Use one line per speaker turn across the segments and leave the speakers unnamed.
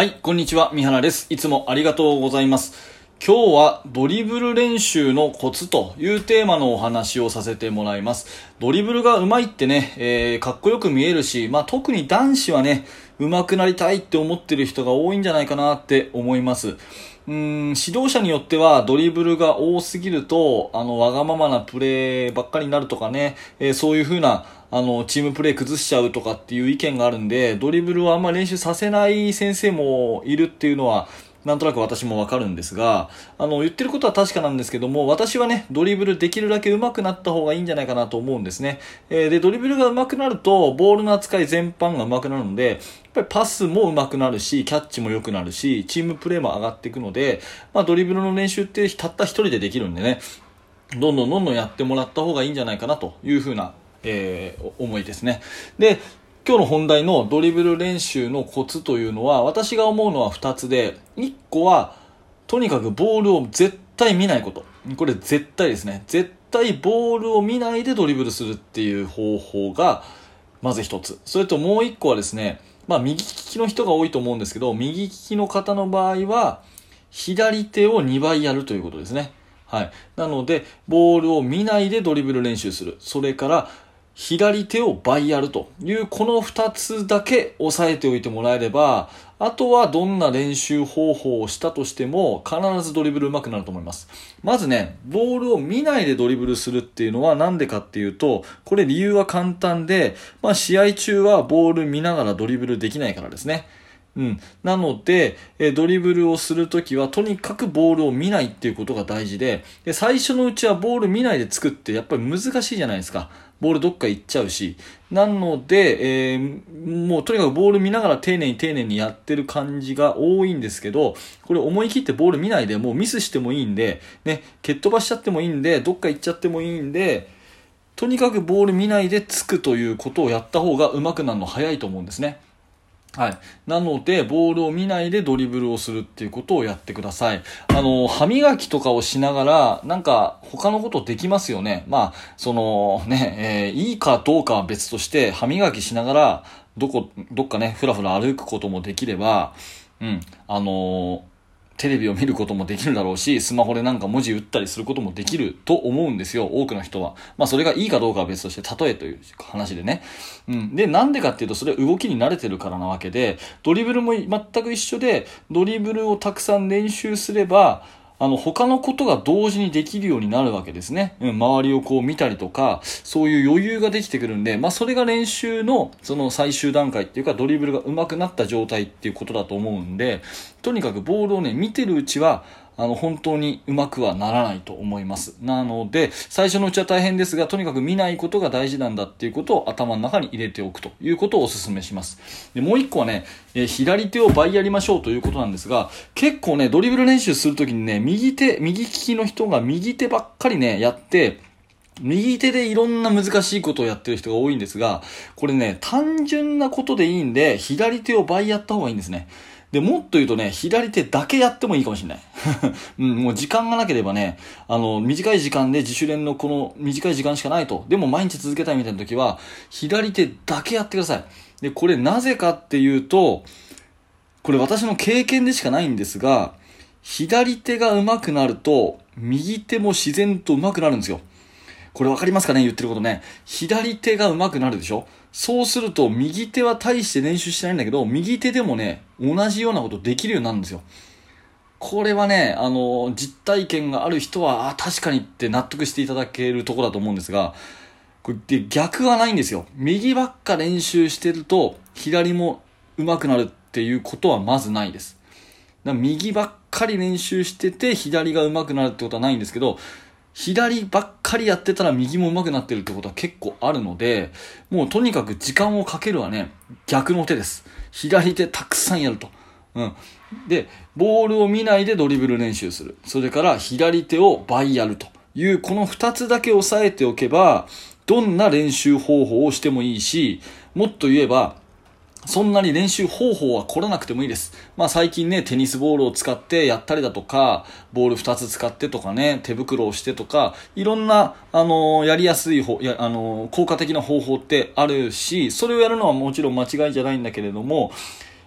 はい、こんにちは。三原です。いつもありがとうございます。今日はドリブル練習のコツというテーマのお話をさせてもらいます。ドリブルが上手いってね、えー、かっこよく見えるし、まあ、特に男子はね、上手くなりたいって思ってる人が多いんじゃないかなって思います。うん、指導者によってはドリブルが多すぎると、あの、わがままなプレーばっかりになるとかね、えー、そういう風なあの、チームプレー崩しちゃうとかっていう意見があるんで、ドリブルをあんま練習させない先生もいるっていうのは、なんとなく私もわかるんですが、あの、言ってることは確かなんですけども、私はね、ドリブルできるだけ上手くなった方がいいんじゃないかなと思うんですね。えー、で、ドリブルが上手くなると、ボールの扱い全般が上手くなるので、やっぱりパスも上手くなるし、キャッチも良くなるし、チームプレーも上がっていくので、まあ、ドリブルの練習ってたった一人でできるんでね、どんどんどんどんやってもらった方がいいんじゃないかなというふうなえー、思いですね。で、今日の本題のドリブル練習のコツというのは、私が思うのは2つで、1個は、とにかくボールを絶対見ないこと。これ絶対ですね。絶対ボールを見ないでドリブルするっていう方法が、まず1つ。それともう1個はですね、まあ右利きの人が多いと思うんですけど、右利きの方の場合は、左手を2倍やるということですね。はい。なので、ボールを見ないでドリブル練習する。それから、左手を倍やるというこの2つだけ押さえておいてもらえればあとはどんな練習方法をしたとしても必ずドリブル上手くなると思いますまずねボールを見ないでドリブルするっていうのは何でかっていうとこれ理由は簡単で、まあ、試合中はボール見ながらドリブルできないからですねうん。なので、えドリブルをするときは、とにかくボールを見ないっていうことが大事でで、最初のうちはボール見ないで作って、やっぱり難しいじゃないですか。ボールどっか行っちゃうし。なので、えー、もうとにかくボール見ながら丁寧に丁寧にやってる感じが多いんですけど、これ思い切ってボール見ないで、もうミスしてもいいんで、ね、蹴っ飛ばしちゃってもいいんで、どっか行っちゃってもいいんで、とにかくボール見ないでつくということをやった方が上手くなるの早いと思うんですね。はい。なので、ボールを見ないでドリブルをするっていうことをやってください。あの、歯磨きとかをしながら、なんか、他のことできますよね。まあ、その、ね、えー、いいかどうかは別として、歯磨きしながら、どこ、どっかね、ふらふら歩くこともできれば、うん、あのテレビを見ることもできるだろうし、スマホでなんか文字打ったりすることもできると思うんですよ、多くの人は。まあそれがいいかどうかは別として、例えという話でね。うん。で、なんでかっていうと、それ動きに慣れてるからなわけで、ドリブルも全く一緒で、ドリブルをたくさん練習すれば、あの、他のことが同時にできるようになるわけですね。うん、周りをこう見たりとか、そういう余裕ができてくるんで、まあ、それが練習の、その最終段階っていうか、ドリブルが上手くなった状態っていうことだと思うんで、とにかくボールをね、見てるうちは、あの、本当にうまくはならないと思います。なので、最初のうちは大変ですが、とにかく見ないことが大事なんだっていうことを頭の中に入れておくということをお勧めします。で、もう一個はね、え左手を倍やりましょうということなんですが、結構ね、ドリブル練習するときにね、右手、右利きの人が右手ばっかりね、やって、右手でいろんな難しいことをやってる人が多いんですが、これね、単純なことでいいんで、左手を倍やった方がいいんですね。で、もっと言うとね、左手だけやってもいいかもしれない。うん、もう時間がなければね、あの、短い時間で自主練のこの短い時間しかないと。でも毎日続けたいみたいな時は、左手だけやってください。で、これなぜかっていうと、これ私の経験でしかないんですが、左手が上手くなると、右手も自然と上手くなるんですよ。これ分かりますかね言ってることね。左手が上手くなるでしょそうすると、右手は大して練習してないんだけど、右手でもね、同じようなことできるようになるんですよ。これはね、あの、実体験がある人は、あ、確かにって納得していただけるところだと思うんですが、これで逆はないんですよ。右ばっか練習してると、左も上手くなるっていうことはまずないです。だから右ばっかり練習してて、左が上手くなるってことはないんですけど、左ばっかりやってたら右も上手くなってるってことは結構あるので、もうとにかく時間をかけるはね、逆の手です。左手たくさんやると。うん。で、ボールを見ないでドリブル練習する。それから左手を倍やるという、この二つだけ押さえておけば、どんな練習方法をしてもいいし、もっと言えば、そんなに練習方法は凝らなくてもいいです。まあ最近ね、テニスボールを使ってやったりだとか、ボール2つ使ってとかね、手袋をしてとか、いろんな、あのー、やりやすい方、や、あのー、効果的な方法ってあるし、それをやるのはもちろん間違いじゃないんだけれども、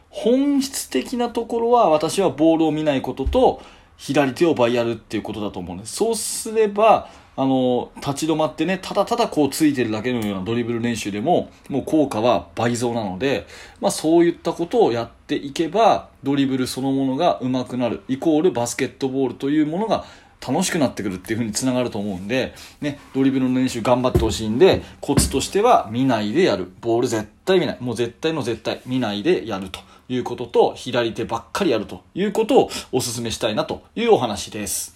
本質的なところは私はボールを見ないことと、左手を倍やるっていうことだと思うんです。そうすれば、あの、立ち止まってね、ただただこうついてるだけのようなドリブル練習でも、もう効果は倍増なので、まあそういったことをやっていけば、ドリブルそのものが上手くなる、イコールバスケットボールというものが楽しくなってくるっていう風につながると思うんで、ね、ドリブルの練習頑張ってほしいんで、コツとしては見ないでやる。ボール絶対見ない。もう絶対の絶対見ないでやると。いうことと、左手ばっかりやるということをお勧めしたいなというお話です。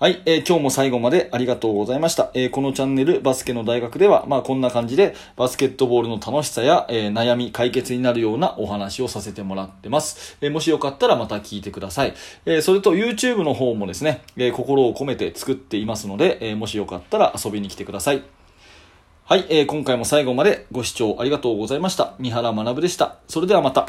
はい、えー、今日も最後までありがとうございました。えー、このチャンネルバスケの大学では、まあこんな感じでバスケットボールの楽しさや、えー、悩み解決になるようなお話をさせてもらってます。えもしよかったらまた聞いてください。えそれと YouTube の方もですね、え心を込めて作っていますので、えもしよかったら遊びに来てください。はい、え今回も最後までご視聴ありがとうございました。三原学でした。それではまた。